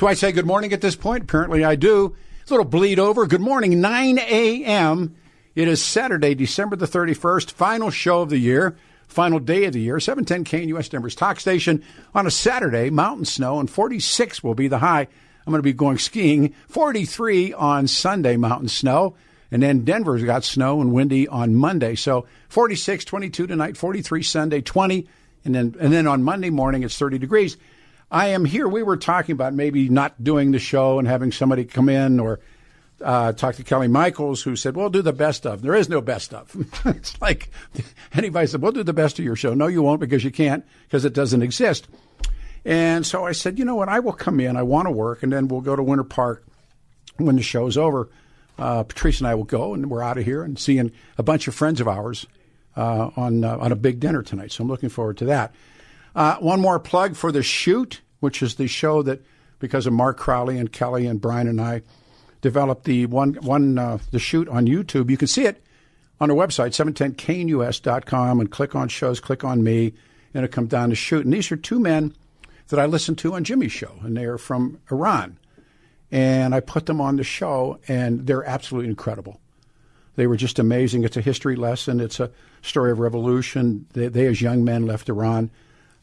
Do I say good morning at this point? Apparently I do. It's a little bleed over. Good morning, 9 a.m. It is Saturday, December the 31st, final show of the year, final day of the year, 710 KNUS Denver's talk station on a Saturday, mountain snow, and 46 will be the high. I'm going to be going skiing. 43 on Sunday, mountain snow. And then Denver's got snow and windy on Monday. So 46, 22 tonight, 43 Sunday, 20. And then, and then on Monday morning, it's 30 degrees. I am here. We were talking about maybe not doing the show and having somebody come in or uh, talk to Kelly Michaels, who said, "We'll do the best of." There is no best of. it's like anybody said, "We'll do the best of your show." No, you won't because you can't because it doesn't exist. And so I said, "You know what? I will come in. I want to work, and then we'll go to Winter Park when the show's over." Uh, Patrice and I will go, and we're out of here and seeing a bunch of friends of ours uh, on uh, on a big dinner tonight. So I'm looking forward to that. Uh, one more plug for the shoot, which is the show that, because of Mark Crowley and Kelly and Brian and I, developed the one one uh, the shoot on YouTube. You can see it on our website, 710knus.com, and click on shows, click on me, and it comes down to shoot. And these are two men that I listen to on Jimmy's show, and they are from Iran. And I put them on the show, and they're absolutely incredible. They were just amazing. It's a history lesson. It's a story of revolution. They, they as young men, left Iran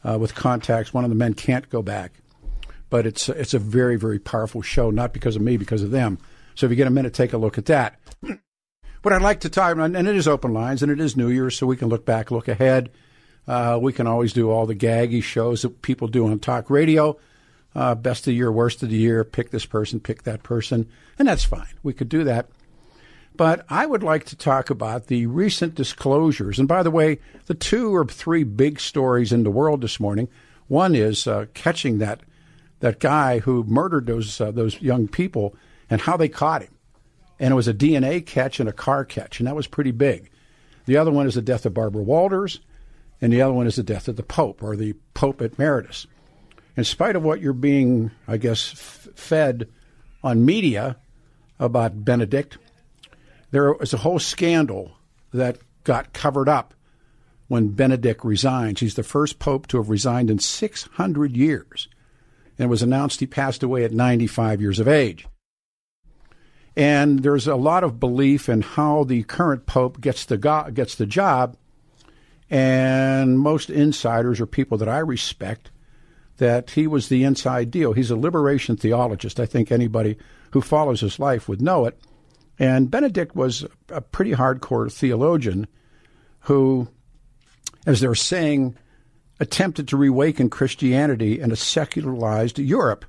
uh, with contacts. One of the men can't go back, but it's it's a very very powerful show. Not because of me, because of them. So if you get a minute, take a look at that. what I'd like to talk, and it is open lines, and it is New Year's, so we can look back, look ahead. Uh, we can always do all the gaggy shows that people do on talk radio. Uh, best of the year, worst of the year, pick this person, pick that person, and that's fine. We could do that. But I would like to talk about the recent disclosures. And by the way, the two or three big stories in the world this morning. One is uh, catching that that guy who murdered those uh, those young people and how they caught him. And it was a DNA catch and a car catch, and that was pretty big. The other one is the death of Barbara Walters, and the other one is the death of the Pope or the Pope Emeritus. In spite of what you're being, I guess, f- fed on media about Benedict, there was a whole scandal that got covered up when Benedict resigned. He's the first pope to have resigned in 600 years. And it was announced he passed away at 95 years of age. And there's a lot of belief in how the current pope gets the go- gets the job. And most insiders or people that I respect that he was the inside deal. He's a liberation theologist. I think anybody who follows his life would know it. And Benedict was a pretty hardcore theologian who, as they're saying, attempted to reawaken Christianity in a secularized Europe.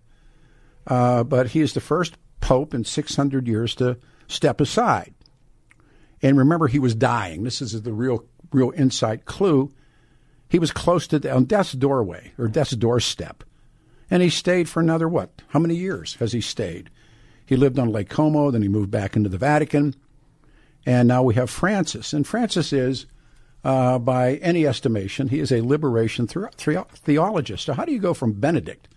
Uh, but he is the first pope in 600 years to step aside. And remember, he was dying. This is the real, real insight clue. He was close to the, on death's doorway or death's doorstep. And he stayed for another, what? How many years has he stayed? He lived on Lake Como, then he moved back into the Vatican. And now we have Francis. And Francis is, uh, by any estimation, he is a liberation theologist. So, how do you go from Benedict,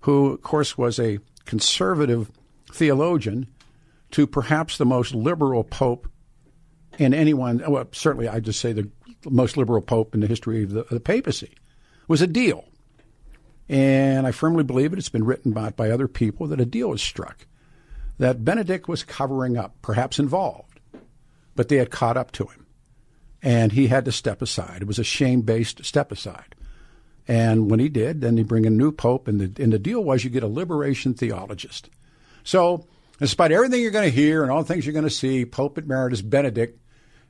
who, of course, was a conservative theologian, to perhaps the most liberal pope in anyone, well, certainly I'd just say the most liberal pope in the history of the, the papacy, was a deal. And I firmly believe it. It's been written about by other people that a deal was struck that Benedict was covering up, perhaps involved, but they had caught up to him. And he had to step aside. It was a shame based step aside. And when he did, then they bring a new pope, and the, and the deal was you get a liberation theologist. So, despite everything you're going to hear and all the things you're going to see, Pope Emeritus Benedict,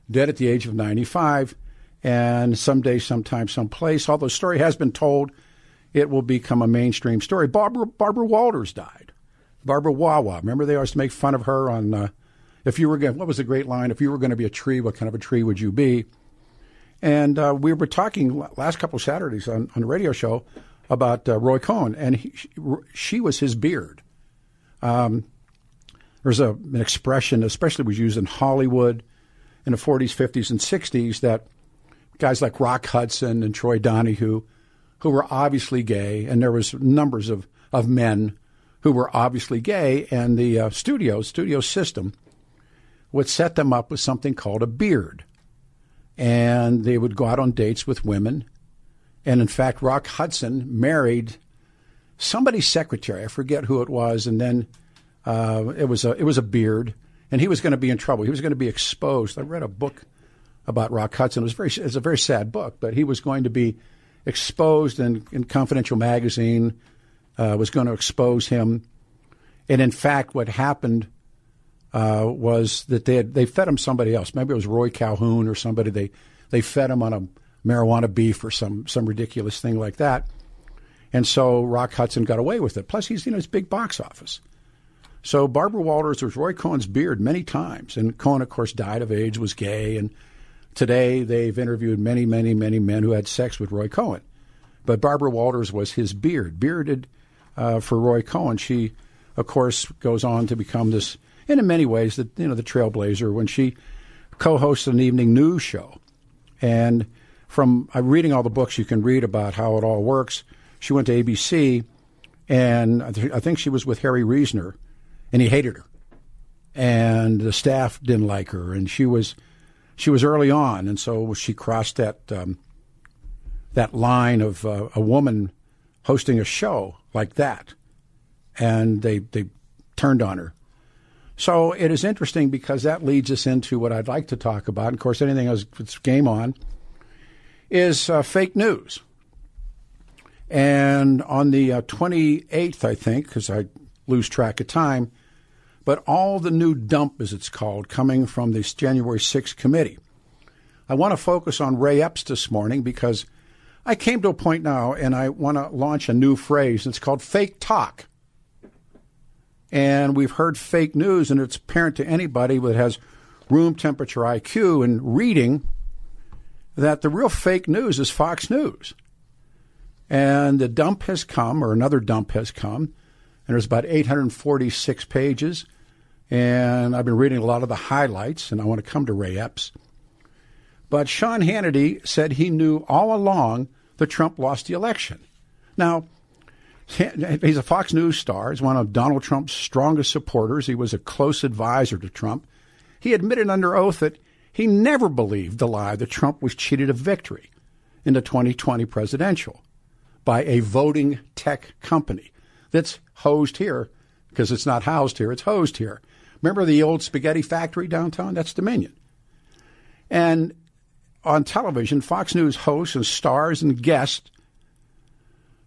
dead at the age of 95, and someday, sometime, someplace, although the story has been told, it will become a mainstream story. Barbara, Barbara Walters died. Barbara Wawa. Remember they always make fun of her on uh, if you were going. What was the great line? If you were going to be a tree, what kind of a tree would you be? And uh, we were talking last couple of Saturdays on, on the radio show about uh, Roy Cohn, and he, she was his beard. Um, there's a, an expression, especially was used in Hollywood in the 40s, 50s, and 60s, that guys like Rock Hudson and Troy Donahue, who were obviously gay, and there was numbers of, of men who were obviously gay, and the uh, studio studio system would set them up with something called a beard, and they would go out on dates with women, and in fact, Rock Hudson married somebody's secretary. I forget who it was, and then uh, it was a it was a beard, and he was going to be in trouble. He was going to be exposed. I read a book about Rock Hudson. It was very it's a very sad book, but he was going to be exposed, in, in Confidential magazine uh, was going to expose him. And in fact, what happened uh, was that they had, they fed him somebody else. Maybe it was Roy Calhoun or somebody. They they fed him on a marijuana beef or some some ridiculous thing like that. And so Rock Hudson got away with it. Plus, he's you know his big box office. So Barbara Walters was Roy Cohn's beard many times, and Cohn, of course, died of AIDS, was gay, and today they've interviewed many, many, many men who had sex with Roy Cohn. But Barbara Walters was his beard, bearded uh, for Roy Cohn. She, of course, goes on to become this, and in many ways, the you know the trailblazer when she co-hosts an evening news show, and from uh, reading all the books you can read about how it all works, she went to ABC, and I, th- I think she was with Harry Reasoner and he hated her, and the staff didn't like her, and she was she was early on, and so she crossed that um, that line of uh, a woman hosting a show like that, and they they turned on her. So it is interesting because that leads us into what I'd like to talk about. And of course, anything else that's game on is uh, fake news. And on the uh, 28th, I think, because I lose track of time, but all the new dump, as it's called, coming from this January 6th committee. I want to focus on Ray Epps this morning because I came to a point now and I want to launch a new phrase. It's called fake talk. And we've heard fake news, and it's apparent to anybody that has room temperature IQ and reading that the real fake news is Fox News. And the dump has come, or another dump has come, and there's about 846 pages. And I've been reading a lot of the highlights, and I want to come to Ray Epps. But Sean Hannity said he knew all along that Trump lost the election. Now, he's a Fox News star. He's one of Donald Trump's strongest supporters. He was a close advisor to Trump. He admitted under oath that he never believed the lie that Trump was cheated of victory in the 2020 presidential by a voting tech company that's hosed here because it's not housed here, it's hosed here. Remember the old spaghetti factory downtown? That's Dominion. And on television, Fox News hosts and stars and guests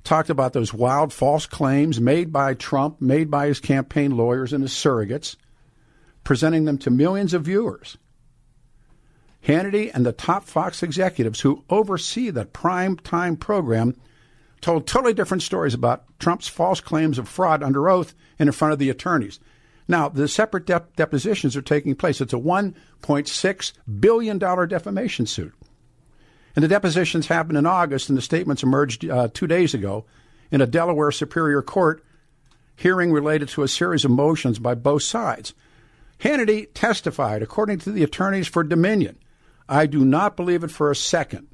talked about those wild false claims made by Trump, made by his campaign lawyers and his surrogates, presenting them to millions of viewers. Hannity and the top Fox executives who oversee that prime time program told totally different stories about Trump's false claims of fraud under oath and in front of the attorneys. Now, the separate dep- depositions are taking place. It's a $1.6 billion defamation suit. And the depositions happened in August, and the statements emerged uh, two days ago in a Delaware Superior Court hearing related to a series of motions by both sides. Hannity testified, according to the attorneys for Dominion, I do not believe it for a second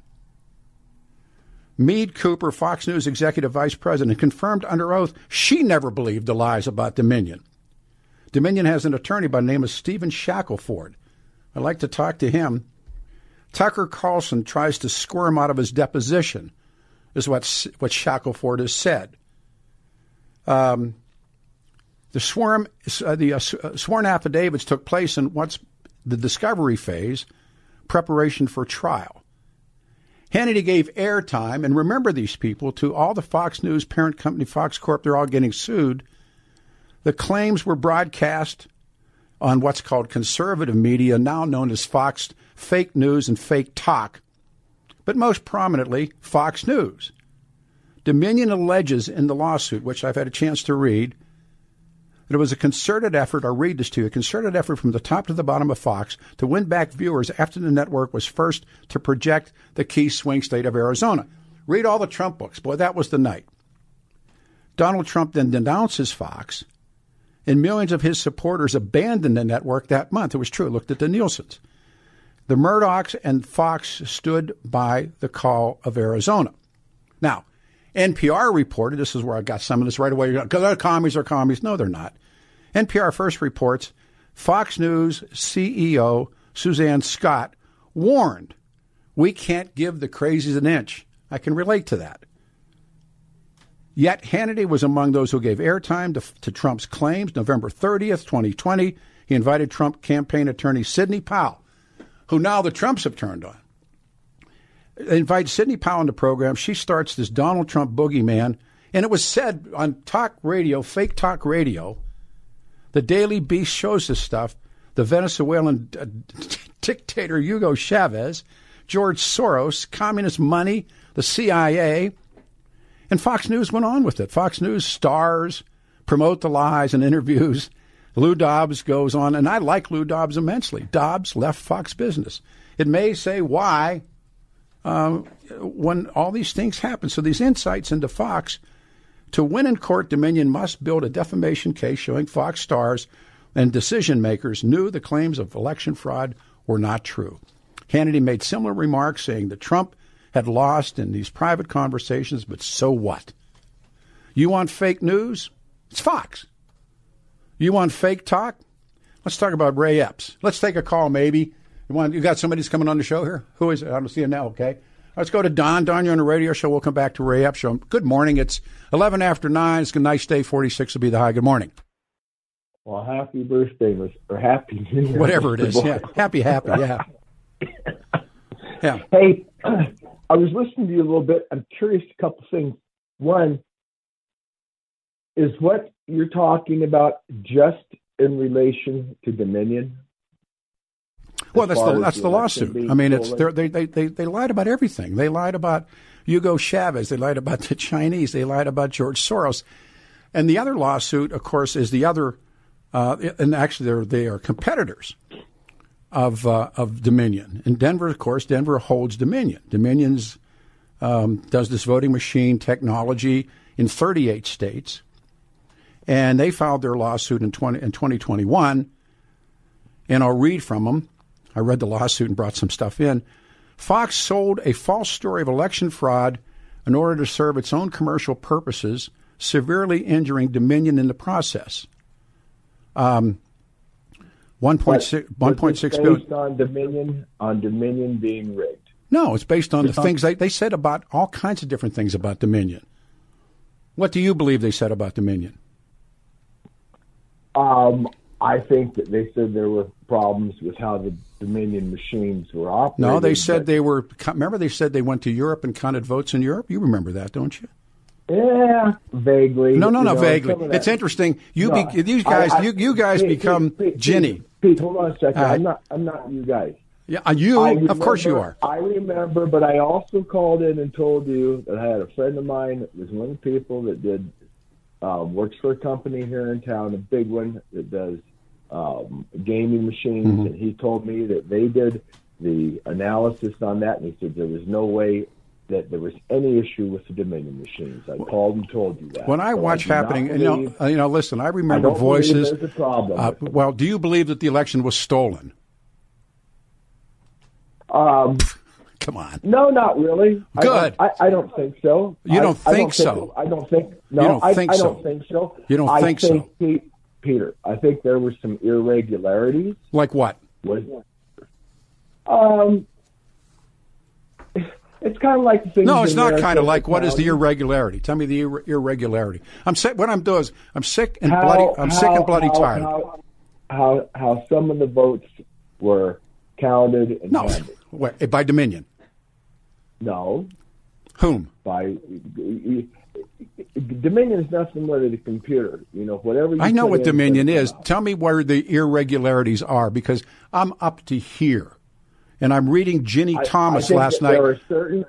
Meade Cooper, Fox News executive vice president, confirmed under oath she never believed the lies about Dominion. Dominion has an attorney by the name of Stephen Shackelford. I'd like to talk to him. Tucker Carlson tries to squirm out of his deposition, is what what Shackelford has said. Um, the sworn uh, the uh, uh, sworn affidavits took place in what's the discovery phase, preparation for trial. Hannity gave airtime, and remember these people, to all the Fox News parent company, Fox Corp. They're all getting sued. The claims were broadcast on what's called conservative media, now known as Fox Fake News and Fake Talk, but most prominently, Fox News. Dominion alleges in the lawsuit, which I've had a chance to read, that it was a concerted effort, I'll read this to you, a concerted effort from the top to the bottom of Fox to win back viewers after the network was first to project the key swing state of Arizona. Read all the Trump books. Boy, that was the night. Donald Trump then denounces Fox, and millions of his supporters abandoned the network that month. It was true. Looked at the Nielsen's. The Murdochs and Fox stood by the call of Arizona. Now, NPR reported this is where I got some of this right away because they're commies are commies. No, they're not. NPR first reports Fox News CEO Suzanne Scott warned we can't give the crazies an inch. I can relate to that. Yet Hannity was among those who gave airtime to, to, Trump's claims. November 30th, 2020, he invited Trump campaign attorney Sidney Powell, who now the Trumps have turned on. They Invite Sidney Powell into the program. She starts this Donald Trump boogeyman, and it was said on talk radio, fake talk radio. The Daily Beast shows this stuff. The Venezuelan uh, dictator Hugo Chavez, George Soros, communist money, the CIA, and Fox News went on with it. Fox News stars, promote the lies and interviews. Lou Dobbs goes on, and I like Lou Dobbs immensely. Dobbs left Fox Business. It may say why um, when all these things happen. So these insights into Fox. To win in court, Dominion must build a defamation case showing Fox stars and decision makers knew the claims of election fraud were not true. Hannity made similar remarks, saying that Trump had lost in these private conversations, but so what? You want fake news? It's Fox. You want fake talk? Let's talk about Ray Epps. Let's take a call, maybe. You, want, you got somebody who's coming on the show here? Who is it? I don't see him now, okay. Let's go to Don. Don, you're on the radio show. We'll come back to Ray Epps. Show. Good morning. It's 11 after 9. It's a nice day. 46 will be the high. Good morning. Well, happy birthday, or happy New Year. Whatever it is. Yeah. Happy, happy. Yeah. yeah. Hey, I was listening to you a little bit. I'm curious a couple things. One, is what you're talking about just in relation to Dominion? Well, that's the that's the lawsuit. I mean, it's they they they they lied about everything. They lied about Hugo Chavez. They lied about the Chinese. They lied about George Soros. And the other lawsuit, of course, is the other. Uh, and actually, they're they are competitors of uh, of Dominion. And Denver, of course, Denver holds Dominion. Dominion's um, does this voting machine technology in 38 states, and they filed their lawsuit in 20 in 2021. And I'll read from them. I read the lawsuit and brought some stuff in. Fox sold a false story of election fraud in order to serve its own commercial purposes, severely injuring Dominion in the process. Um, one point six one point six billion. Based on Dominion on Dominion being rigged. No, it's based on the things they, they said about all kinds of different things about Dominion. What do you believe they said about Dominion? Um, I think that they said there were problems with how the Dominion machines were operating. No, they said they were. Remember, they said they went to Europe and counted votes in Europe. You remember that, don't you? Yeah, vaguely. No, no, no, know, vaguely. It's interesting. You, no, be, these guys, I, I, you, you guys Pete, become Ginny. Pete, hold on a second. Uh, I'm not. I'm not you guys. Yeah, uh, you. Remember, of course you are. I remember, but I also called in and told you that I had a friend of mine that was one of the people that did um, works for a company here in town, a big one that does um, gaming machines, mm-hmm. and he told me that they did the analysis on that, and he said there was no way that there was any issue with the Dominion machines. I called and told you that. When I so watch I happening, believe, you know, uh, you know, listen, I remember I voices. There's a problem. Uh, well, do you believe that the election was stolen? Um, Come on. No, not really. Good. I, I, I don't think so. You don't I, think don't so? I don't think. No, you don't I, think I so? don't think so. You don't I think, think so? Pete, Peter, I think there were some irregularities. Like what? Was um, it's kind of like. No, it's not kind of like. What is the irregularity? Tell me the ir- irregularity. I'm sick. What I'm doing is I'm sick and how, bloody. I'm how, sick and bloody how, tired. How, how how some of the votes were counted and no, counted. Wait, eh, by Dominion. No. Whom? By Dominion is nothing more than a computer. You know, whatever. You I know what Dominion is. Out. Tell me where the irregularities are, because I'm up to here, and I'm reading Ginny I, Thomas I last night. Certain.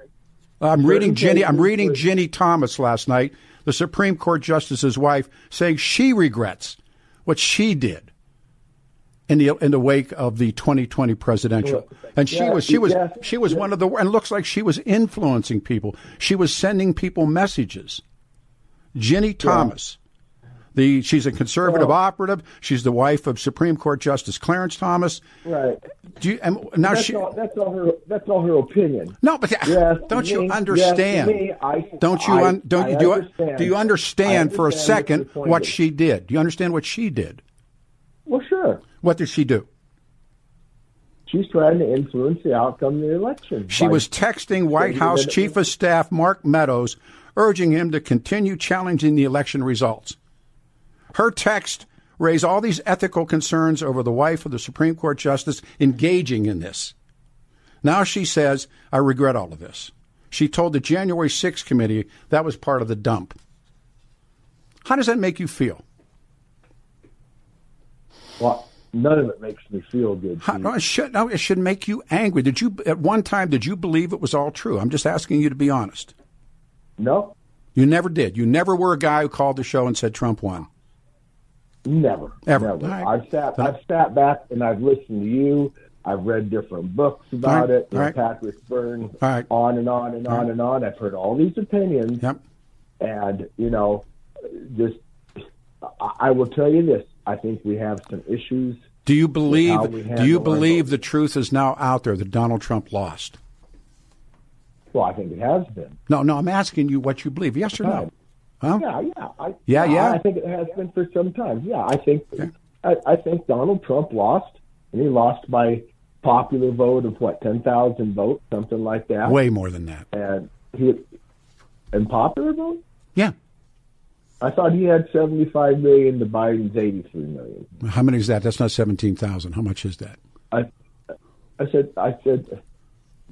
I'm certain reading Ginny. I'm reading where, Ginny Thomas last night, the Supreme Court justice's wife, saying she regrets what she did in the in the wake of the 2020 presidential. And she yeah, was she was yeah, she was yeah. one of the and looks like she was influencing people. She was sending people messages. Ginny Thomas. The she's a conservative Well- operative. She's the wife of Supreme Court Justice Clarence Thomas. Right. Do you, and now That's she all. That's all her. That's all her opinion. no, but Yes, don't you me- yes, understand? me, I- don't you I- un, don't I do you, understand. do you understand I for a second what your point what is. she did? Do you understand what she did? Well, sure. What did she do? She's trying to influence the outcome of the election. She was texting White House Chief of Staff Mark Meadows, urging him to continue challenging the election results. Her text raised all these ethical concerns over the wife of the Supreme Court Justice engaging in this. Now she says, I regret all of this. She told the January 6th committee that was part of the dump. How does that make you feel? Well, none of it makes me feel good. How, no, it should, no, it should make you angry. Did you, at one time, did you believe it was all true? I'm just asking you to be honest. No, You never did. You never were a guy who called the show and said Trump won. Never, Ever. never. Right. I've sat, I've sat back and I've listened to you. I've read different books about right. it. You know, right. Patrick Byrne, All right. on and on and on and on. I've heard all these opinions. Yep. And, you know, just, I, I will tell you this. I think we have some issues. Do you believe? Do you believe the truth is now out there that Donald Trump lost? Well, I think it has been. No, no. I'm asking you what you believe. Yes or no? Yeah, yeah. I, Yeah, yeah. I think it has been for some time. Yeah, I think I, I think Donald Trump lost, and he lost by popular vote of what ten thousand votes, something like that. Way more than that. and he and popular vote. Yeah. I thought he had seventy five million to Biden's eighty three million. How many is that? That's not seventeen thousand. How much is that? I I said I said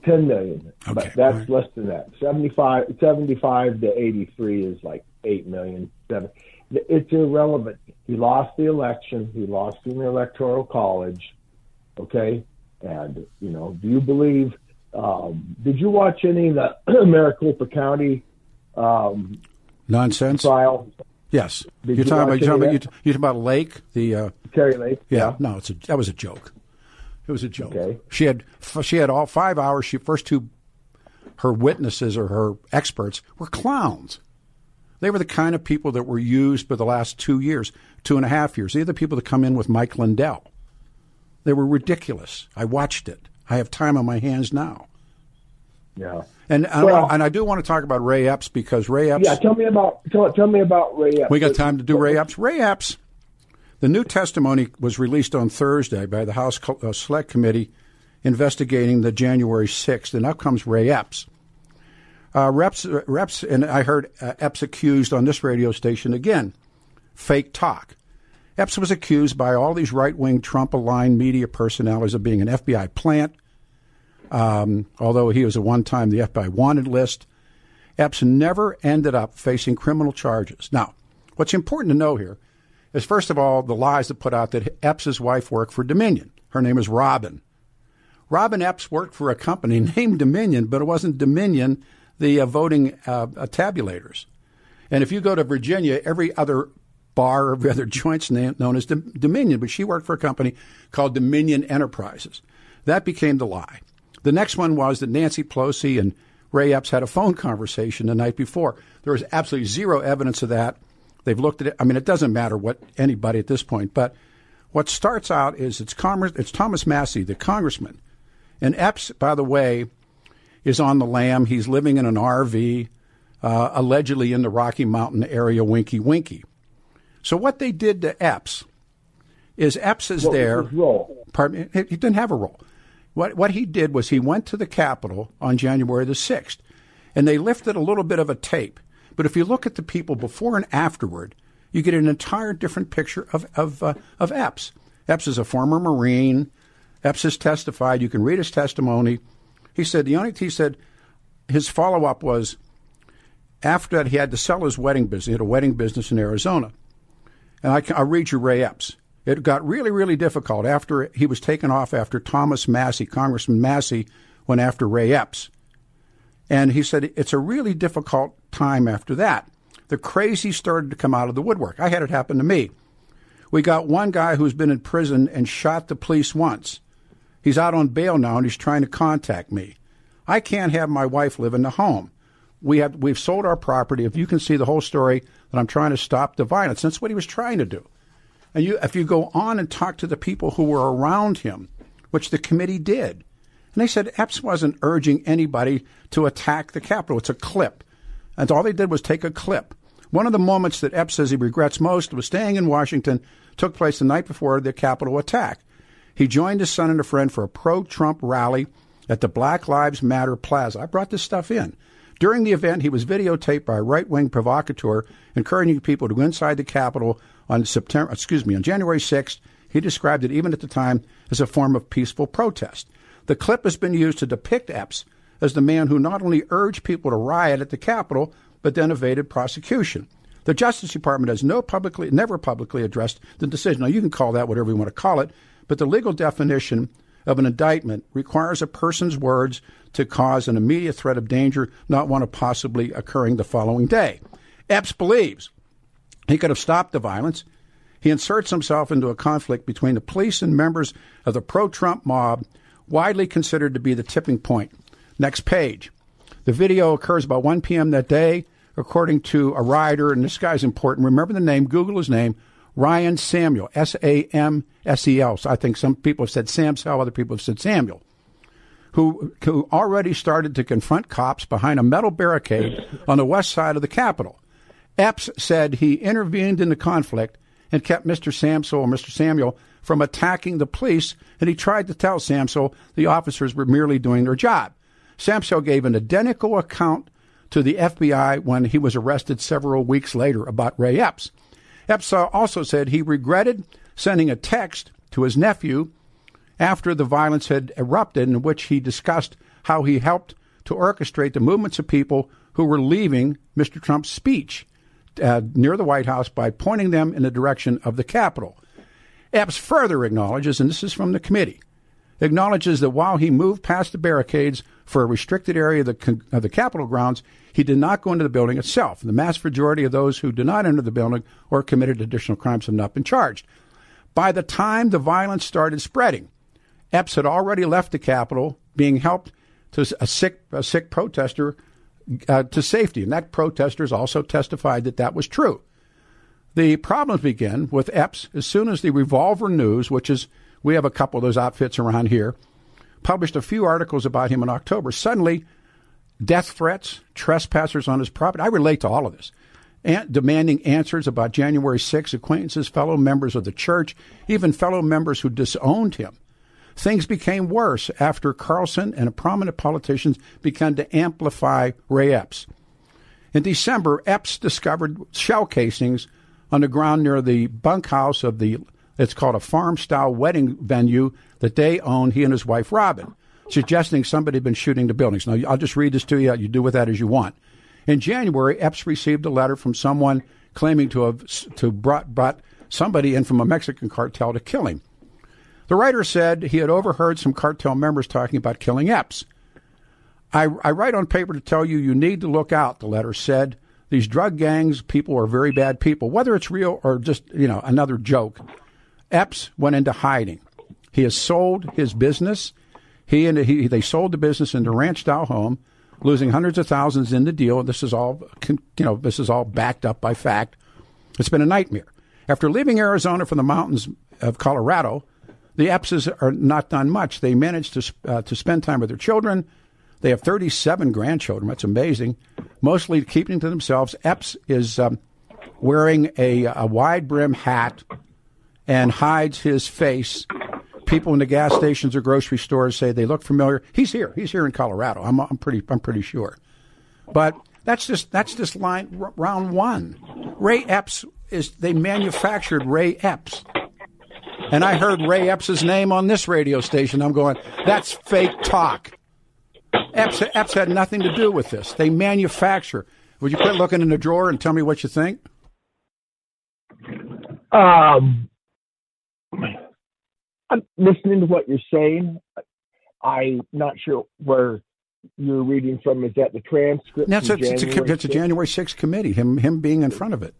ten million, Okay, but that's right. less than that. 75, 75 to eighty three is like eight million. Seven. It's irrelevant. He lost the election. He lost in the electoral college. Okay, and you know, do you believe? Um, did you watch any of the Maricopa County um, Nonsense. trial? Yes. Did you're you talking about you're talking about, you're talking about Lake. The uh, Terry Lake. yeah. No, it's a that was a joke. It was a joke. Okay. She had she had all five hours. She first two her witnesses or her experts were clowns. They were the kind of people that were used for the last two years, two and a half years. They're the people that come in with Mike Lindell. They were ridiculous. I watched it. I have time on my hands now. Yeah. And I, Well- and I do want to talk about Ray Epps because Ray Epps. Yeah. Tell me about tell, tell me about Ray. Epps. We got time to do Ray Epps. Ray Epps, the new testimony was released on Thursday by the House uh, Select Committee investigating the January 6th, and up comes Ray Epps. Uh, Reps, Reps, and I heard uh, Epps accused on this radio station again, fake talk. Epps was accused by all these right wing Trump aligned media personalities of being an FBI plant, um, although he was at one time the FBI wanted list. Epps never ended up facing criminal charges. Now, what's important to know here is, first of all, the lies that put out that Epps' wife worked for Dominion. Her name is Robin. Robin Epps worked for a company named Dominion, but it wasn't Dominion, the uh, voting uh, tabulators. And if you go to Virginia, every other bar every other joint's name, known as Dom- Dominion, but she worked for a company called Dominion Enterprises. That became the lie. The next one was that Nancy Pelosi and Ray Epps had a phone conversation the night before. There was absolutely zero evidence of that. They've looked at it. I mean, it doesn't matter what anybody at this point, but what starts out is it's, Commerce, it's Thomas Massie, the congressman. And Epps, by the way, is on the lam. He's living in an RV, uh, allegedly in the Rocky Mountain area, Winky Winky. So what they did to Epps is Epps is What there. role? Pardon me, he he didn't have a role. What what he did was he went to the Capitol on January the sixth, and they lifted a little bit of a tape. But if you look at the people before and afterward, you get an entire different picture of of uh, of Epps. Epps is a former Marine. Epps has testified. You can read his testimony. He said the only thing he said his follow up was after that he had to sell his wedding business. He had a wedding business in Arizona. And I, I'll read you Ray Epps. It got really, really difficult after he was taken off after Thomas Massie, Congressman Massie, went after Ray Epps. And he said it's a really difficult time after that. The crazy started to come out of the woodwork. I had it happen to me. We got one guy who's been in prison and shot the police once. He's out on bail now and he's trying to contact me. I can't have my wife live in the home. we have we've sold our property. If you can see the whole story, that I'm trying to stop the violence. That's what he was trying to do. And you, if you go on and talk to the people who were around him, which the committee did, and they said Epps wasn't urging anybody to attack the Capitol. It's a clip. And all they did was take a clip. One of the moments that Epps says he regrets most was staying in Washington, took place the night before the Capitol attack. He joined his son and a friend for a pro Trump rally at the Black Lives Matter Plaza. I brought this stuff in. During the event, he was videotaped by a right wing provocateur encouraging people to go inside the Capitol on September, excuse me, on January 6th. He described it even at the time as a form of peaceful protest. The clip has been used to depict Epps as the man who not only urged people to riot at the Capitol, but then evaded prosecution. The Justice Department has no publicly, never publicly addressed the decision. Now, you can call that whatever you want to call it, but the legal definition of an indictment requires a person's words to cause an immediate threat of danger, not one of possibly occurring the following day. Epps believes he could have stopped the violence. He inserts himself into a conflict between the police and members of the pro Trump mob, widely considered to be the tipping point. Next page. The video occurs about 1 p.m. that day, according to a writer, and this guy's important. Remember the name, Google his name, Ryan Samuel, S A M S E L. So I think some people have said Samsel, other people have said Samuel, who, who already started to confront cops behind a metal barricade on the west side of the Capitol. Epps said he intervened in the conflict and kept Mr. Samsel or Mr. Samuel from attacking the police, and he tried to tell Samsel the officers were merely doing their job. Samsel gave an identical account to the FBI when he was arrested several weeks later about Ray Epps. Epps also said he regretted sending a text to his nephew after the violence had erupted, in which he discussed how he helped to orchestrate the movements of people who were leaving Mr. Trump's speech uh, near the White House by pointing them in the direction of the Capitol. Epps further acknowledges, and this is from the committee, acknowledges that while he moved past the barricades for a restricted area of the, of the Capitol grounds, he did not go into the building itself. The vast majority of those who did not enter the building or committed additional crimes have not been charged. By the time the violence started spreading, Epps had already left the Capitol, being helped to a sick, a sick protester uh, to safety. And that protesters also testified that that was true. The problems begin with Epps as soon as the Revolver News, which is, we have a couple of those outfits around here, published a few articles about him in October. Suddenly, death threats, trespassers on his property. I relate to all of this. And demanding answers about January 6 acquaintances, fellow members of the church, even fellow members who disowned him. Things became worse after Carlson and prominent politicians began to amplify Ray Epps. In December, Epps discovered shell casings on the ground near the bunkhouse of the, it's called a farm style wedding venue that they own, he and his wife Robin, suggesting somebody had been shooting the buildings. Now, I'll just read this to you. You do with that as you want. In January, Epps received a letter from someone claiming to have to brought, brought somebody in from a Mexican cartel to kill him. The writer said he had overheard some cartel members talking about killing Epps. I, I write on paper to tell you you need to look out, the letter said. These drug gangs, people are very bad people, whether it's real or just, you know, another joke. Epps went into hiding. He has sold his business. He and he, they sold the business into ranch style home, losing hundreds of thousands in the deal. This is all, you know, this is all backed up by fact. It's been a nightmare. After leaving Arizona from the mountains of Colorado, the Eppses are not done much. They manage to uh, to spend time with their children. They have 37 grandchildren. That's amazing. Mostly keeping to themselves. Epps is um, wearing a, a wide brim hat and hides his face. People in the gas stations or grocery stores say they look familiar. He's here. He's here in Colorado. I'm, I'm pretty. I'm pretty sure. But that's just that's just line round one. Ray Epps is they manufactured Ray Epps. And I heard Ray Epps' name on this radio station. I'm going, that's fake talk. Epps, Epps had nothing to do with this. They manufacture. Would you quit looking in the drawer and tell me what you think? Um, I'm listening to what you're saying. I'm not sure where you're reading from. Is that the transcript? That's a, it's, a, it's a January 6th committee. Him him being in front of it.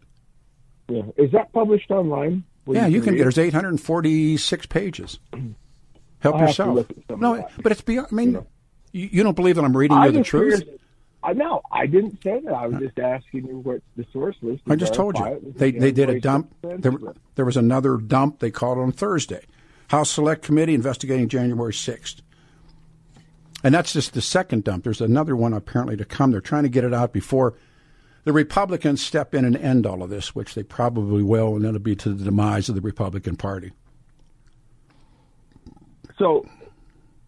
Yeah. Is that published online? yeah, you can. There's 846 pages. Help I'll yourself. No, but it's beyond. I mean, you, know. you, don't believe that I'm reading I you the truth. Figured, I know. I didn't say that. I was just asking you what the source was. I just told you. They, the they did a dump. There, there was another dump they called on Thursday. House Select Committee investigating January 6th. And that's just the second dump. There's another one apparently to come. They're trying to get it out before the Republicans step in and end all of this, which they probably will, and that'll be to the demise of the Republican Party. So,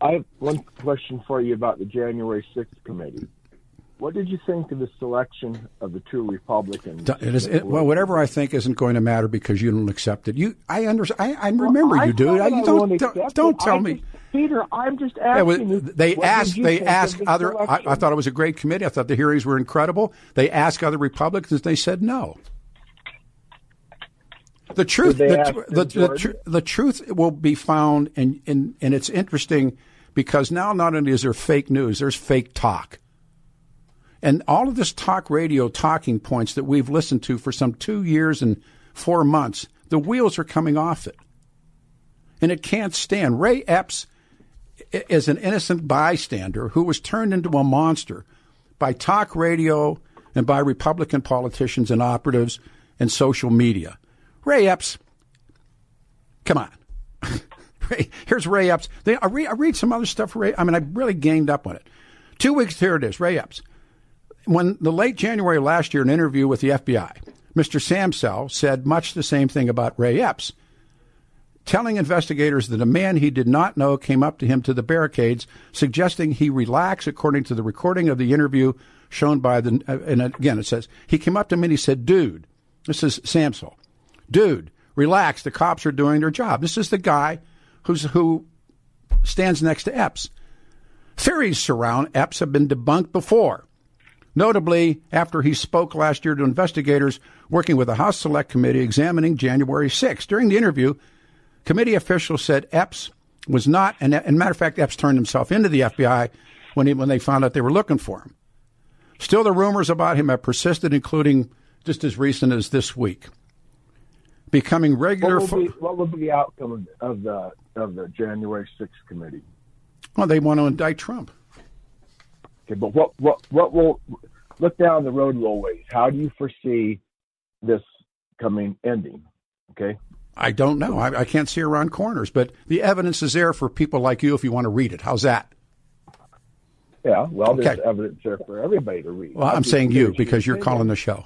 I have one question for you about the January 6th committee. What did you think of the selection of the two Republicans? It is, it, well, whatever I think isn't going to matter because you don't accept it. You, I understand. I, I remember I you, dude. I, you don't, don't, don't tell me. just- Peter, I'm just asking well, you. they asked. They asked the other. I, I thought it was a great committee. I thought the hearings were incredible. They asked other Republicans. They said no. The truth. The, ask tr- Jim the, the, tr- the truth will be found, and, and and it's interesting because now not only is there fake news, there's fake talk. And all of this talk radio talking points that we've listened to for some two years and four months, the wheels are coming off it. And it can't stand. Ray Epps is an innocent bystander who was turned into a monster by talk radio and by Republican politicians and operatives and social media. Ray Epps, come on. Here's Ray Epps. I, read, I read some other stuff. Ray, I mean, I really gained up on it. Two weeks here it is. Ray Epps when the late January last year, an interview with the FBI, Mr. Samsel said much the same thing about Ray Epps, telling investigators that a man he did not know came up to him to the barricades, suggesting he relax, according to the recording of the interview shown by the. uh, And again, it says he came up to me and he said, "Dude, this is Samsel, dude, relax. The cops are doing their job. This is the guy who's who stands next to Epps." Theories surround Epps have been debunked before notably after he spoke last year to investigators working with the House Select Committee examining January 6. During the interview, committee officials said Epps was not, and, and matter of fact, Epps turned himself into the FBI when, he, when they found out they were looking for him. Still, the rumors about him have persisted, including just as recent as this week. Becoming regular. What will, be, what will be the outcome of, of the of the January 6th committee? well, they want to indict Trump. Okay, but what what what will look down the road a little ways? How do you foresee this coming ending? Okay, I don't know. I, I can't see around corners, but the evidence is there for people like you if you want to read it. How's that? yeah. Well, there's evidence there for everybody to read. Well, I'm just saying you because you're calling opinion. the show.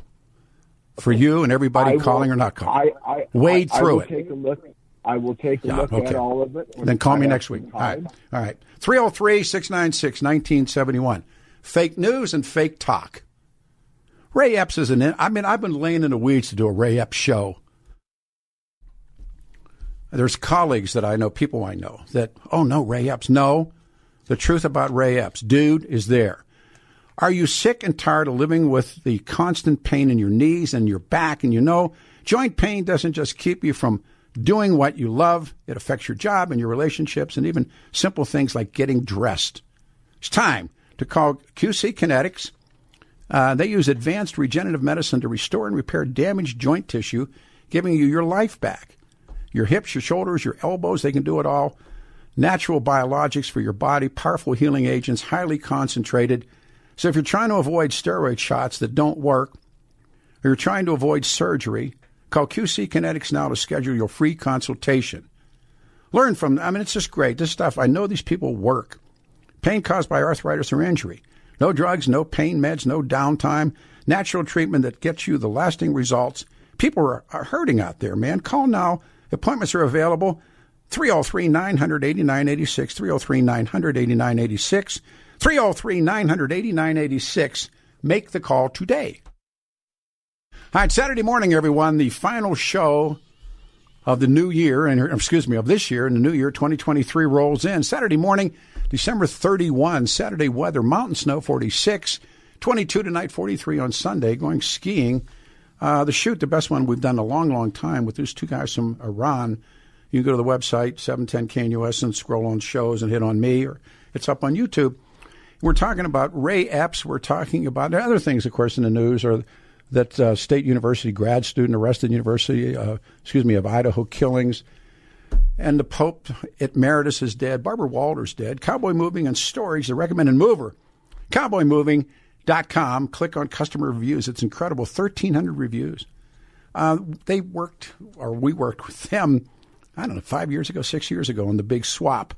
For you and everybody I will- calling or not calling. I, I, Wade I, through will it. Take a look. I will take a Yeah, look okay. at all of it. Then call me next week. All right. All right. 303 696 1971. Fake news and fake talk. Ray Epps is an. I mean, I've been laying in the weeds to do a Ray Epps show. There's colleagues that I know, people I know, that, oh no, Ray Epps. No. The truth about Ray Epps, dude, is there. Are you sick and tired of living with the constant pain in your knees and your back? And you know, joint pain doesn't just keep you from doing what you love, it affects your job and your relationships and even simple things like getting dressed. It's time to call QC Kinetics. Uh, they use advanced regenerative medicine to restore and repair damaged joint tissue, giving you your life back. Your hips, your shoulders, your elbows, they can do it all. Natural biologics for your body, powerful healing agents, highly concentrated. So if you're trying to avoid steroid shots that don't work, or you're trying to avoid surgery, call QC Kinetics now to schedule your free consultation. Learn from, them. I mean, it's just great. This stuff, I know these people work. Pain caused by arthritis or injury. No drugs, no pain meds, no downtime. Natural treatment that gets you the lasting results. People are, are hurting out there, man. Call now. Appointments are available. 303 989 86, 303 989 86, 303 989 86. Make the call today. All right, Saturday morning, everyone, the final show of the new year, and excuse me, of this year, and the new year 2023 rolls in. Saturday morning, December 31, Saturday weather, mountain snow 46, 22 tonight, 43 on Sunday, going skiing. Uh, the shoot, the best one we've done in a long, long time with these two guys from Iran. You can go to the website, 710 KNUS, and scroll on shows and hit on me, or it's up on YouTube. We're talking about Ray Epps. We're talking about other things, of course, in the news, or that uh, State University grad student arrested University, uh, excuse me, of Idaho killings, and the Pope at Emeritus is dead. Barbara Walters dead. Cowboy Moving and Storage, the recommended mover. Cowboy Moving, com. Click on customer reviews. It's incredible. 1,300 reviews. Uh, they worked, or we worked with them, I don't know, five years ago, six years ago on the big swap.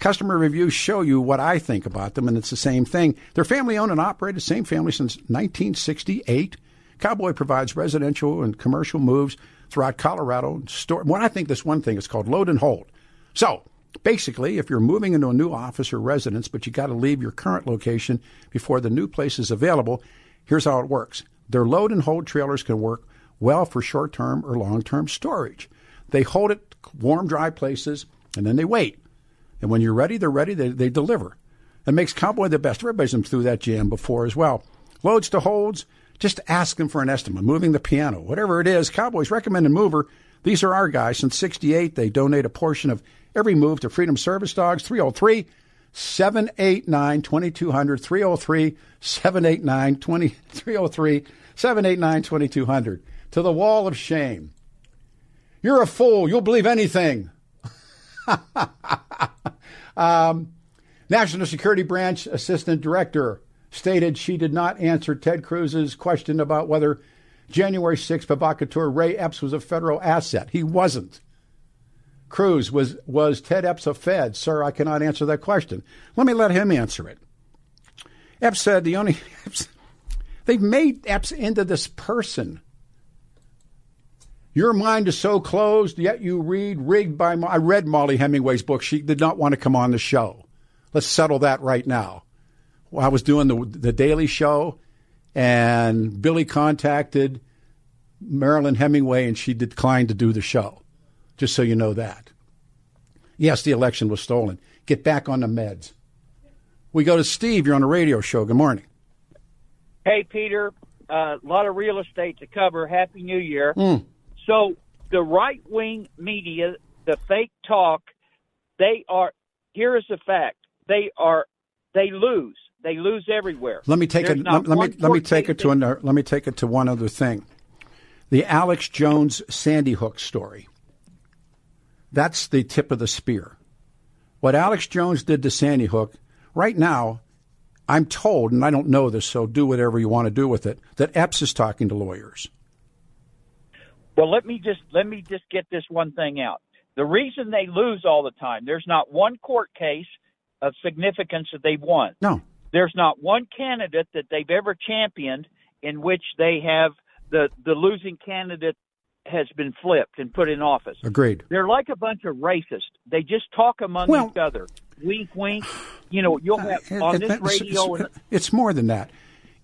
Customer reviews show you what I think about them, and it's the same thing. They're family owned and operated, same family since 1968. Cowboy provides residential and commercial moves throughout Colorado. Store, well, I think this one thing is called load and hold. So, basically, if you're moving into a new office or residence, but you got to leave your current location before the new place is available, here's how it works. Their load and hold trailers can work well for short term or long term storage. They hold it warm, dry places, and then they wait. And when you're ready, they're ready, they, they deliver. It makes Cowboy the best. Everybody's been through that jam before as well. Loads to holds, just ask them for an estimate. Moving the piano, whatever it is, Cowboys recommend a mover. These are our guys. Since 68, they donate a portion of every move to Freedom Service Dogs. 303 789 2200. 303 789 303 789 2200. To the wall of shame. You're a fool. You'll believe anything. um, National Security Branch Assistant Director stated she did not answer Ted Cruz's question about whether January 6th provocateur Ray Epps was a federal asset. He wasn't. Cruz was was Ted Epps a Fed? Sir, I cannot answer that question. Let me let him answer it. Epps said the only Epps, they've made Epps into this person your mind is so closed, yet you read rigged by. I read Mollie Hemingway's book. She did not want to come on the show. Let's settle that right now. Well, I was doing the the Daily Show, and Billy contacted Marilyn Hemingway, and she declined to do the show. Just so you know that. Yes, the election was stolen. Get back on the meds. We go to Steve. You're on a radio show. Good morning. Hey, Peter. A uh, lot of real estate to cover. Happy New Year. Mm. So the right wing media, the fake talk, they are. Here is the fact: they are. They lose. They lose everywhere. Let me take There's it. Let, let me let me take it to another. Let me take it to one other thing. The Alex Jones Sandy Hook story. That's the tip of the spear. What Alex Jones did to Sandy Hook, right now, I'm told, and I don't know this, so do whatever you want to do with it, that Epps is talking to lawyers. Well, let me just let me just get this one thing out. The reason they lose all the time, there's not one court case of significance that they've won. No. There's not one candidate that they've ever championed in which they have the the losing candidate has been flipped and put in office. Agreed. They're like a bunch of racists. They just talk among well, each other. Wink, wink. You know, you'll have on this radio. It's, it's more than that.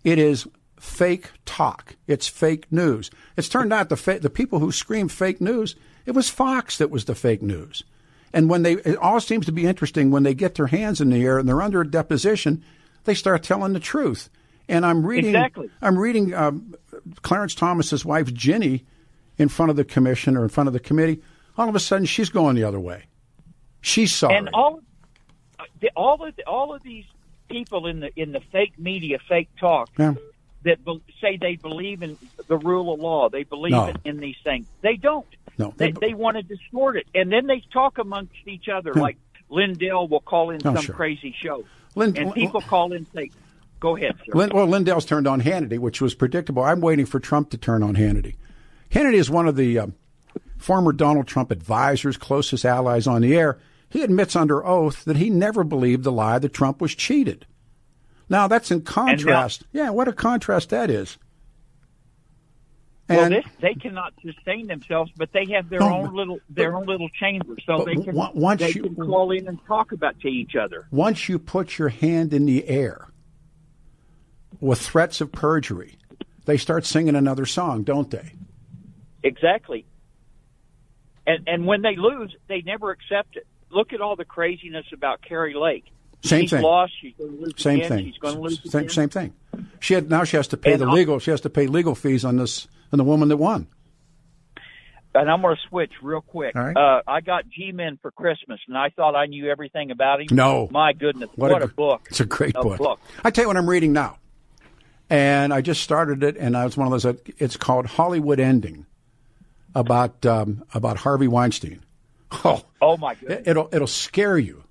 It is fake talk. It's fake news. It's turned out the fa- the people who scream fake news, it was Fox that was the fake news. And when they, it all seems to be interesting when they get their hands in the air and they're under a deposition, they start telling the truth. And I'm reading, exactly. I'm reading um, Clarence Thomas's wife Ginny in front of the commission or in front of the committee. All of a sudden, she's going the other way. She's sorry. And all, all of all of these people in the in the fake media, fake talk. Yeah that be- say they believe in the rule of law. They believe No. in, in these things. They don't. No. They, they want to distort it, and then they talk amongst each other. Like Lindell will call in Oh, some sure. crazy show, Lind- and people call in and say, "Go ahead, sir." Lin- well, Lindell's turned on Hannity, which was predictable. I'm waiting for Trump to turn on Hannity. Hannity is one of the uh, former Donald Trump advisors, closest allies on the air. He admits under oath that he never believed the lie that Trump was cheated. Now that's in contrast. yeah, what a contrast that is. well, this, they cannot sustain themselves, but they have their No, own little their own little chamber, so they can once they you- can call in and talk about to each other. once you put your hand in the air with threats of perjury, they start singing another song, don't they? Exactly. And and when they lose, they never accept it. Look at all the craziness about Kari Lake. Same she's thing. lost. She's going to lose Same again. thing. She's going to lose same, again. same thing. She had now she has to pay And the legal. She has to pay legal fees on this on the woman that won. And I'm going to switch real quick. Right. Uh, I got G-Men for Christmas, and I thought I knew everything about him. No. my goodness, what, a, gr- book! It's a great A book. book. I tell you what I'm reading now, and I just started it, and I was one of those. It's called Hollywood Ending, about um, about Harvey Weinstein. Oh, Oh my goodness! it, will it'll scare you.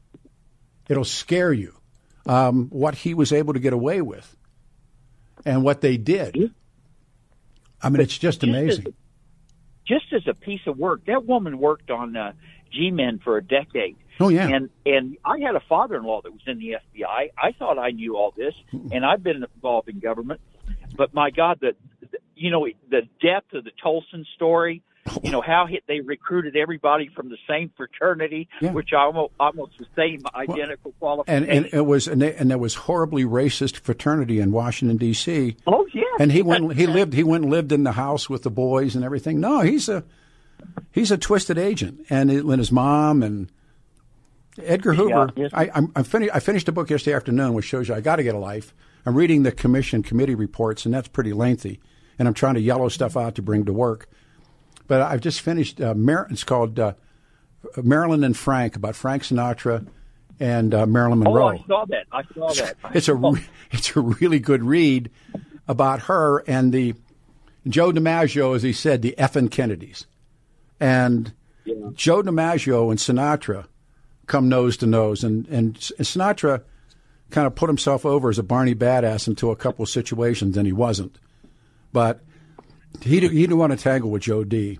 It'll scare you um, what he was able to get away with. and what they did. I mean, it's just Just amazing. as- Just as a piece of work, that woman worked on uh, G-Men for a decade. Oh, yeah. And and I had a father-in-law that was in the FBI. I thought I knew all this, and I've been involved in government. But my God, the, the you know the depth of the Tolson story. You know how he, they recruited everybody from the same fraternity, Yeah. which almost, almost the same identical and qualifications. and it was and, they, and there was horribly racist fraternity in Washington D.C. oh yeah, And he went he lived he went and lived in the house with the boys and everything. No, he's a he's a twisted agent, and, it, and his mom and Edgar Hoover. yes. I I'm, I'm fini- I finished a book yesterday afternoon, which shows you I got to get a life. I'm reading the commission committee reports, and that's pretty lengthy. And I'm trying to yellow stuff out to bring to work. But I've just finished. Uh, Mar- it's called uh, Marilyn and Frank about Frank Sinatra and uh, Marilyn oh, Monroe. I saw that. I saw that. It's a re- it's a really good read about her and the Joe DiMaggio, as he said, the effing Kennedys, and Joe DiMaggio and Sinatra come nose to nose, and and Sinatra kind of put himself over as a Barney badass into a couple of situations, and he wasn't, but he he didn't want to tangle with Joe D,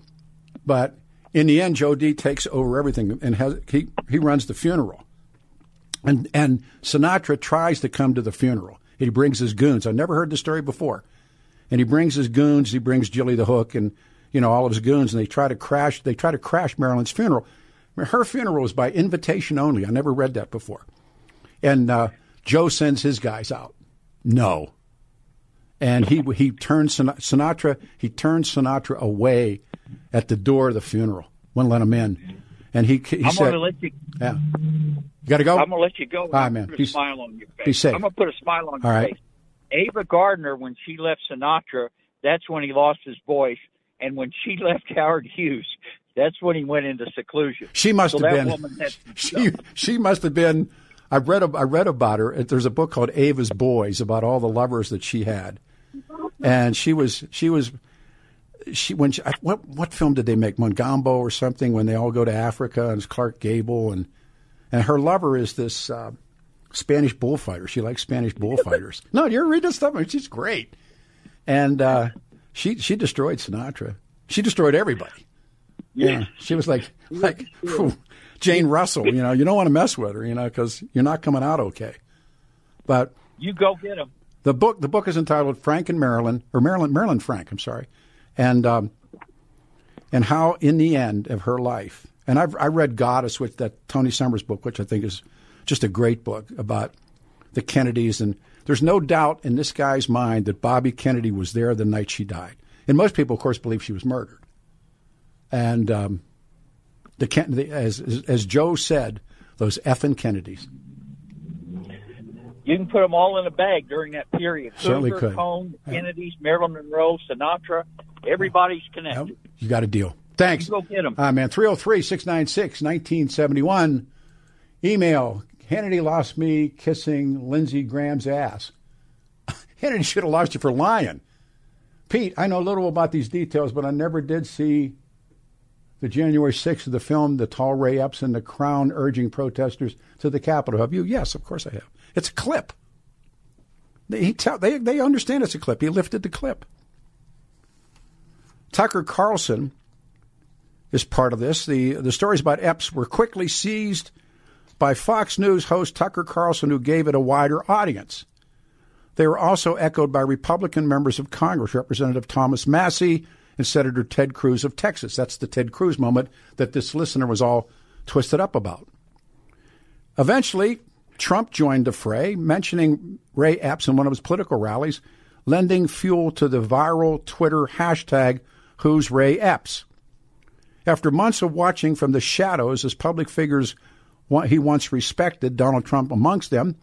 but in the end, Joe D takes over everything and has he he runs the funeral. And and Sinatra tries to come to the funeral. He brings his goons. I've never heard the story before. And he brings his goons. He brings Jilly the Hook and you know all of his goons. And they try to crash. They try to crash Marilyn's funeral. Her funeral is by invitation only. I never read that before. And uh, Joe sends his guys out. No. And he he turns Sin- Sinatra. He turns Sinatra away at the door of the funeral. Wouldn't let him in. And he he I'm said, going to let you. "Yeah, you got to go." I'm going to let you go. All right, man. Put a smile on your face. be safe. I'm going to put a smile on All your right. face. Ava Gardner, when she left Sinatra, that's when he lost his voice, and when she left Howard Hughes, that's when he went into seclusion. She must so have been. Woman She she must have been. I read I read about her. There's a book called Ava's Boys about all the lovers that she had, and she was she was she when she, what what film did they make Mogambo or something when they all go to Africa and it's Clark Gable and and her lover is this uh, Spanish bullfighter. She likes Spanish bullfighters. no, you're reading this stuff. I mean, she's great, and uh, she she destroyed Sinatra. She destroyed everybody. Yeah, she was like like whew, Jane Russell. You know, you don't want to mess with her. You know, because you're not coming out okay. But You go get him. The book the book is entitled Frank and Marilyn or Marilyn Marilyn Frank. I'm sorry, and um, and how in the end of her life. And I've I read Goddess, which that Tony Summers book, which I think is just a great book about the Kennedys. And there's no doubt in this guy's mind that Bobby Kennedy was there the night she died. And most people, of course, believe she was murdered. And um, the, as- as Joe said, those effing Kennedys. You can put them all in a bag during that period. Certainly Hoover, could. Cohn, Kennedys, Marilyn Monroe, Sinatra. Everybody's connected. Yep, you got a deal. Thanks. You go get 'em. Uh, man, 303 696 1971. Email Hannity lost me kissing Lindsey Graham's ass. Hannity should have lost you for lying. Pete, I know a little about these details, but I never did see the January 6th of the film, The Tall Ray Epps and the Crown urging protesters to the Capitol. Have you? Yes, of course I have. It's a clip. They, he tell, they, they understand it's a clip. He lifted the clip. Tucker Carlson is part of this. The the stories about Epps were quickly seized by Fox News host Tucker Carlson, who gave it a wider audience. They were also echoed by Republican members of Congress, Representative Thomas Massie and Senator Ted Cruz of Texas. That's the Ted Cruz moment that this listener was all twisted up about. Eventually, Trump joined the fray, mentioning Ray Epps in one of his political rallies, lending fuel to the viral Twitter hashtag Who's Ray Epps. After months of watching from the shadows as public figures he once respected, Donald Trump amongst them,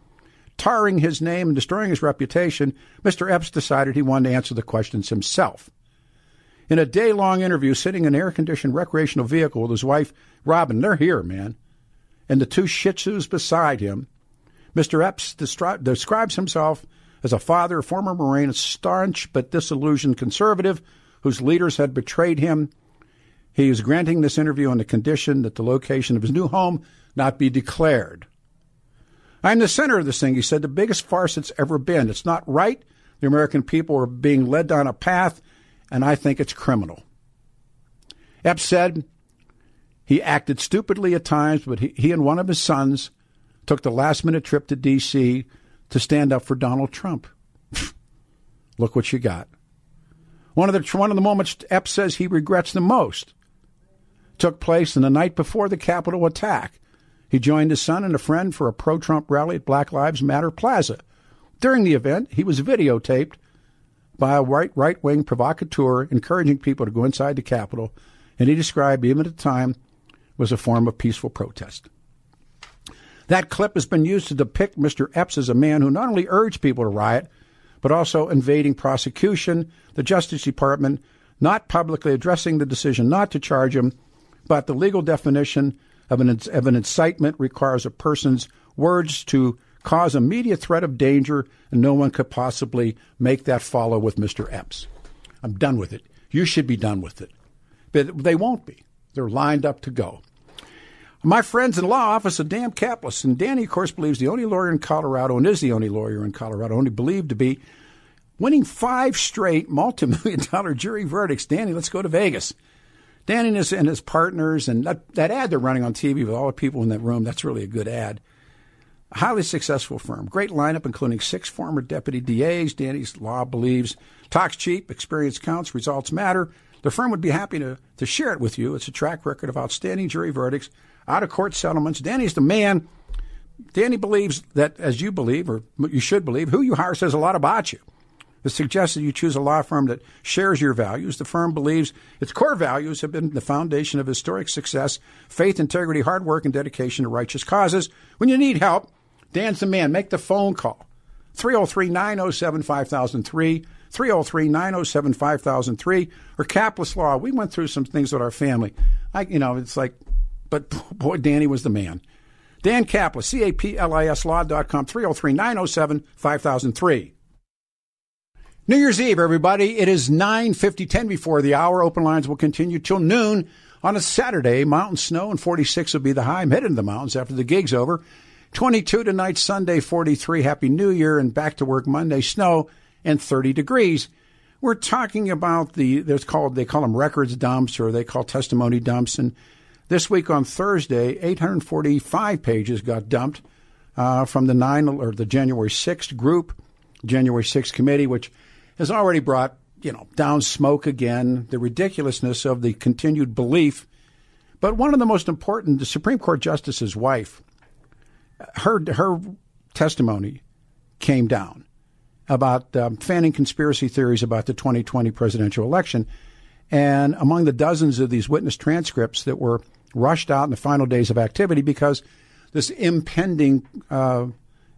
tarring his name and destroying his reputation, Mr. Epps decided he wanted to answer the questions himself. In a day long interview, sitting in an air conditioned recreational vehicle with his wife, Robin, they're here, man, and the two Shih Tzus beside him, Mr. Epps destri- describes himself as a father, former Marine, a staunch but disillusioned conservative whose leaders had betrayed him. He is granting this interview on the condition that the location of his new home not be declared. I'm the center of this thing, he said, the biggest farce it's ever been. It's not right. The American people are being led down a path, and I think it's criminal. Epps said he acted stupidly at times, but he, he and one of his sons took the last minute trip to D.C. to stand up for Donald Trump. Look what you got. One of the one of the moments Epps says he regrets the most took place in the night before the Capitol attack. He joined his son and a friend for a pro-Trump rally at Black Lives Matter Plaza. During the event, he was videotaped by a right right-wing provocateur encouraging people to go inside the Capitol, and he described even at the time was a form of peaceful protest. That clip has been used to depict Mr. Epps as a man who not only urged people to riot, but also invading prosecution, the Justice Department not publicly addressing the decision not to charge him, but the legal definition of an, of an incitement requires a person's words to cause immediate threat of danger, and no one could possibly make that follow with Mr. Epps. I'm done with it. You should be done with it. But they won't be. They're lined up to go. My friends in law office of Dan Caplis, and Danny, of course, believes the only lawyer in Colorado, and is the only lawyer in Colorado, only believed to be, winning five straight multi-million dollar jury verdicts. Danny, let's go to Vegas. Danny and his, and his partners, and that, that ad they're running on TV with all the people in that room, that's really a good ad. A highly successful firm. Great lineup, including six former deputy DAs. Danny's law believes talks cheap, experience counts, results matter. The firm would be happy to, to share it with you. It's a track record of outstanding jury verdicts out of court settlements. Danny's the man. Danny believes that, as you believe, or you should believe, who you hire says a lot about you. It suggests that you choose a law firm that shares your values. The firm believes its core values have been the foundation of historic success faith, integrity, hard work, and dedication to righteous causes. When you need help, Dan's the man. Make the phone call 303 907 5003. 303 907 5003 or Caplis Law. We went through some things with our family. I, you know, it's like but boy, Danny was the man. Dan Caplis, C A P L I S law.com, 303 907 5003. New Year's Eve, everybody. It is 9.50, 10 before the hour. Open lines will continue till noon on a Saturday. Mountain snow and 46 will be the high. I'm to the mountains after the gig's over. 22 tonight, Sunday, 43. Happy New Year and back to work Monday. Snow and 30 degrees. We're talking about the, there's called, they call them records dumps or they call testimony dumps. And this week on Thursday, 845 pages got dumped uh, from the nine or the January 6th group, January 6th committee, which has already brought you know down smoke again, the ridiculousness of the continued belief. But one of the most important, the Supreme Court justice's wife, her her testimony came down about um, fanning conspiracy theories about the 2020 presidential election. And among the dozens of these witness transcripts that were rushed out in the final days of activity because this impending, uh,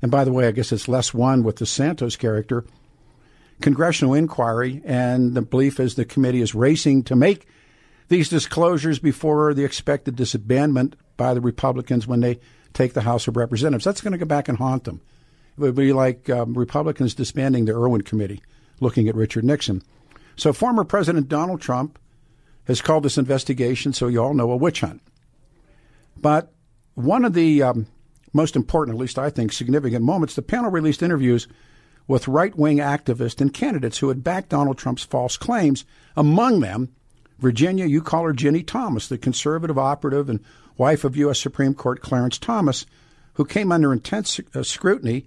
and by the way, I guess it's less one with the Santos character, congressional inquiry, and the belief is the committee is racing to make these disclosures before the expected disbandment by the Republicans when they take the House of Representatives. That's going to go back and haunt them. It would be like um, Republicans disbanding the Ervin Committee, looking at Richard Nixon. So, former President Donald Trump has called this investigation, so you all know, a witch hunt. But one of the um, most important, at least I think, significant moments, the panel released interviews with right wing activists and candidates who had backed Donald Trump's false claims. Among them, Virginia, you call her Ginny Thomas, the conservative operative and wife of U.S. Supreme Court Clarence Thomas, who came under intense uh, scrutiny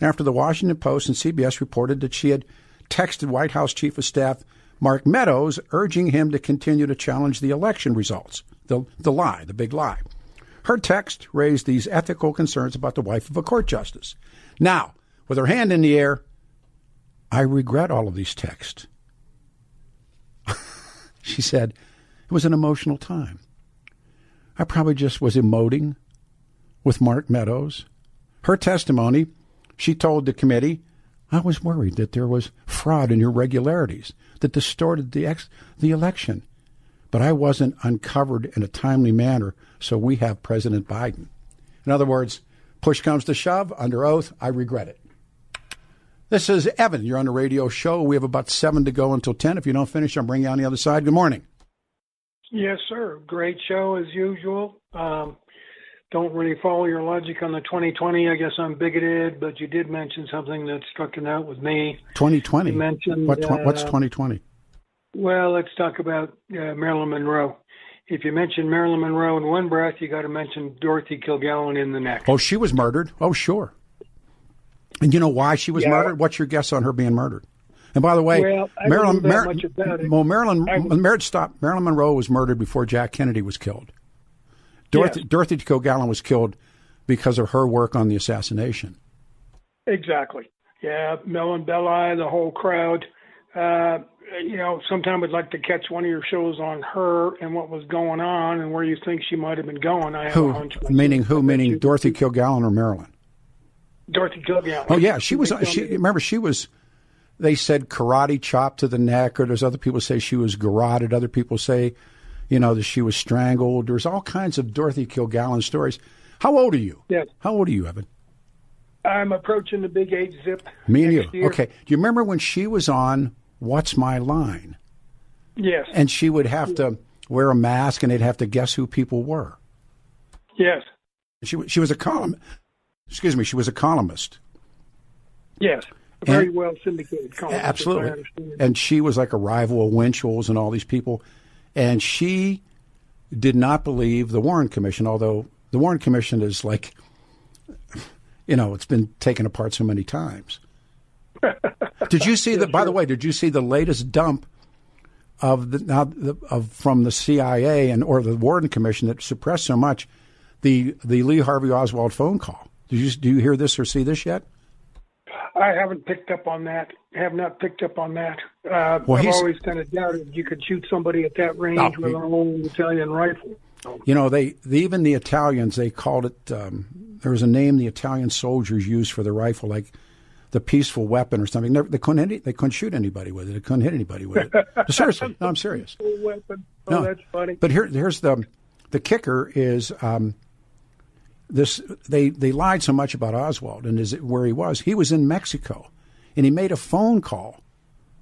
after the Washington Post and CBS reported that she had texted White House Chief of Staff Mark Meadows urging him to continue to challenge the election results, the, the lie, the big lie. Her text raised these ethical concerns about the wife of a court justice. Now, with her hand in the air, I regret all of these texts. she said, it was an emotional time. I probably just was emoting with Mark Meadows. Her testimony, she told the committee, I was worried that there was fraud and irregularities that distorted the, ex- the election. But I wasn't uncovered in a timely manner, so we have President Biden. In other words, push comes to shove, under oath, I regret it. This is Evan. You're on the radio show. We have about seven to go until 10. If you don't finish, I'm bringing you on the other side. Good morning. Yes, sir. Great show as usual. Um, don't really follow your logic on the 2020. I guess I'm bigoted, but you did mention something that struck a note with me. 2020. You mentioned what, tw- what's uh, 2020? Well, let's talk about uh, Marilyn Monroe. If you mention Marilyn Monroe in one breath, you got to mention Dorothy Kilgallen in the next. Oh, she was murdered. Oh, sure. And you know why she was Yeah. murdered? What's your guess on her being murdered? And by the way, Well, Marilyn, know much about it. well, Marilyn, I- Marilyn, stop. Marilyn Monroe was murdered before Jack Kennedy was killed. Dorothy, Yes. Dorothy Kilgallen was killed because of her work on the assassination. Exactly. Yeah, Melvin Belli, the whole crowd. Uh, you know, sometime I'd like to catch one of your shows on her and what was going on and where you think she might have been going. I have Who? a hunch. Meaning who? Meaning Dorothy Kilgallen or Marilyn? Dorothy Kilgallen. Oh yeah, she was. She remember she was. They said karate chop to the neck, or there's other people say she was garroted. Other people say, you know, that she was strangled. There's all kinds of Dorothy Kilgallen stories. How old are you? Yes. How old are you, Evan? I'm approaching the big age zip. Me and you. year. Okay. Do you remember when she was on What's My Line? Yes. And she would have to wear a mask, and they'd have to guess who people were. yes. She she was a column. Excuse me. She was a columnist. Yes. A very And- well syndicated column. if I Absolutely. And she was like a rival of Winchell's and all these people. And she did not believe the Warren Commission, although the Warren Commission is like, you know, it's been taken apart so many times. did you see the? By the way, did you see the latest dump of the now the, of from the CIA and or the Warren Commission that suppressed so much the the Lee Harvey Oswald phone call? Did you do you hear this or see this yet? I haven't picked up on that. Have not picked up on that. Uh, Well, I've always kind of doubted you could shoot somebody at that range No, with he- an old Italian rifle. You know, they, they even the Italians they called it. Um, there was a name the Italian soldiers used for the rifle, like the peaceful weapon or something. Never, they couldn't hit, they couldn't shoot anybody with it. They couldn't hit anybody with it. Seriously, no, I'm serious. Weapon. Oh, No, that's funny. But here, here's the the kicker is um, this. They they lied so much about Oswald and is where he was. He was in Mexico, and he made a phone call,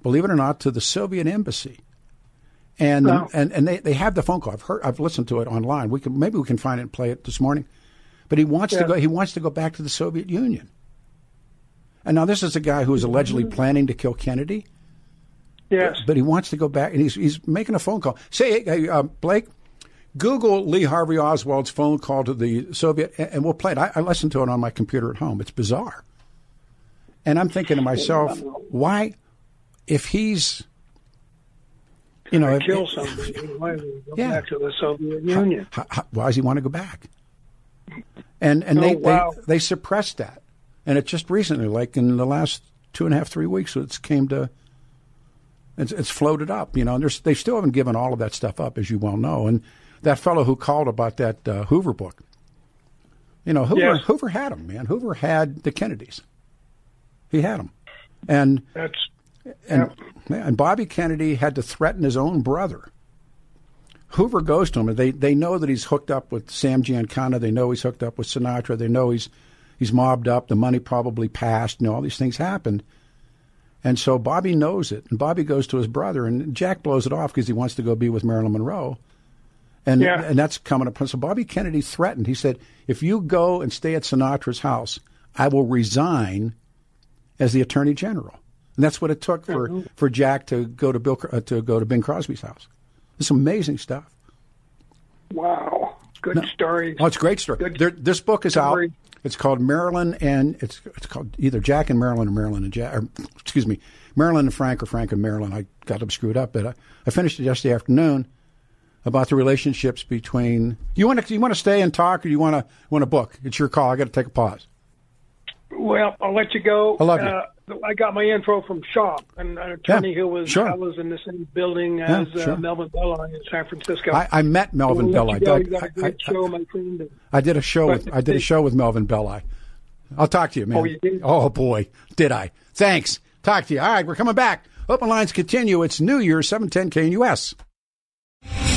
believe it or not, to the Soviet embassy. And Wow. and and they, they have the phone call. I've heard. I've listened to it online. We can maybe we can find it and play it this morning. But he wants to go. He wants to go back to the Soviet Union. And now this is a guy who is allegedly planning to kill Kennedy yes. but he wants to go back, and he's he's making a phone call. Say, hey, uh, Blake, Google Lee Harvey Oswald's phone call to the Soviet, and, we'll play it. I, I listened to it on my computer at home. It's bizarre, and I'm thinking to myself, why, if he's, you know, if- kill somebody. Why would we go Yeah. back to the Soviet Union? how, how, why does he want to go back? And and oh, they, Oh, wow. they they suppressed that, and it just recently, like in the last two and a half three weeks, it's came to. It's, it's floated up, you know. And there's, they still haven't given all of that stuff up, as you well know. And that fellow who called about that uh, Hoover book, you know, Hoover Yes. Hoover had them, man. Hoover had the Kennedys. He had them, and That's and and Bobby Kennedy had to threaten his own brother. Hoover goes to him, and they, they know that he's hooked up with Sam Giancana. They know he's hooked up with Sinatra. They know he's he's mobbed up. The money probably passed. You know, all these things happened. And so Bobby knows it, and Bobby goes to his brother, and Jack blows it off because he wants to go be with Marilyn Monroe, and Yeah. and that's coming up. So Bobby Kennedy threatened. He said, "If you go and stay at Sinatra's house, I will resign as the Attorney General." And that's what it took for, for Jack to go to Bill uh, to go to Bing Crosby's house. It's amazing stuff. wow. Good story. Oh, it's a great story. There, this book is out. It's called Marilyn and it's it's called either Jack and Marilyn or Marilyn and Jack. Or, excuse me, Marilyn and Frank or Frank and Marilyn. I got them screwed up, but I, I finished it yesterday afternoon about the relationships between. You want to you want to stay and talk, or you want to want a book? It's your call. I got to take a pause. Well, I'll let you go. I love you. Uh, I got my info from Shaw, an attorney Yeah, who was sure. I was in the same building Yeah, as sure. uh, Melvin Belli in San Francisco. I, I met Melvin I'll Bell. let I you did. You got a I, I- show, my friend. I did a show But with I did a show with Melvin Belli. I'll talk to you, man. Oh, you did? Oh boy, did I? Thanks. Talk to you. All right, we're coming back. Open lines continue. It's New Year, seven ten KNUS.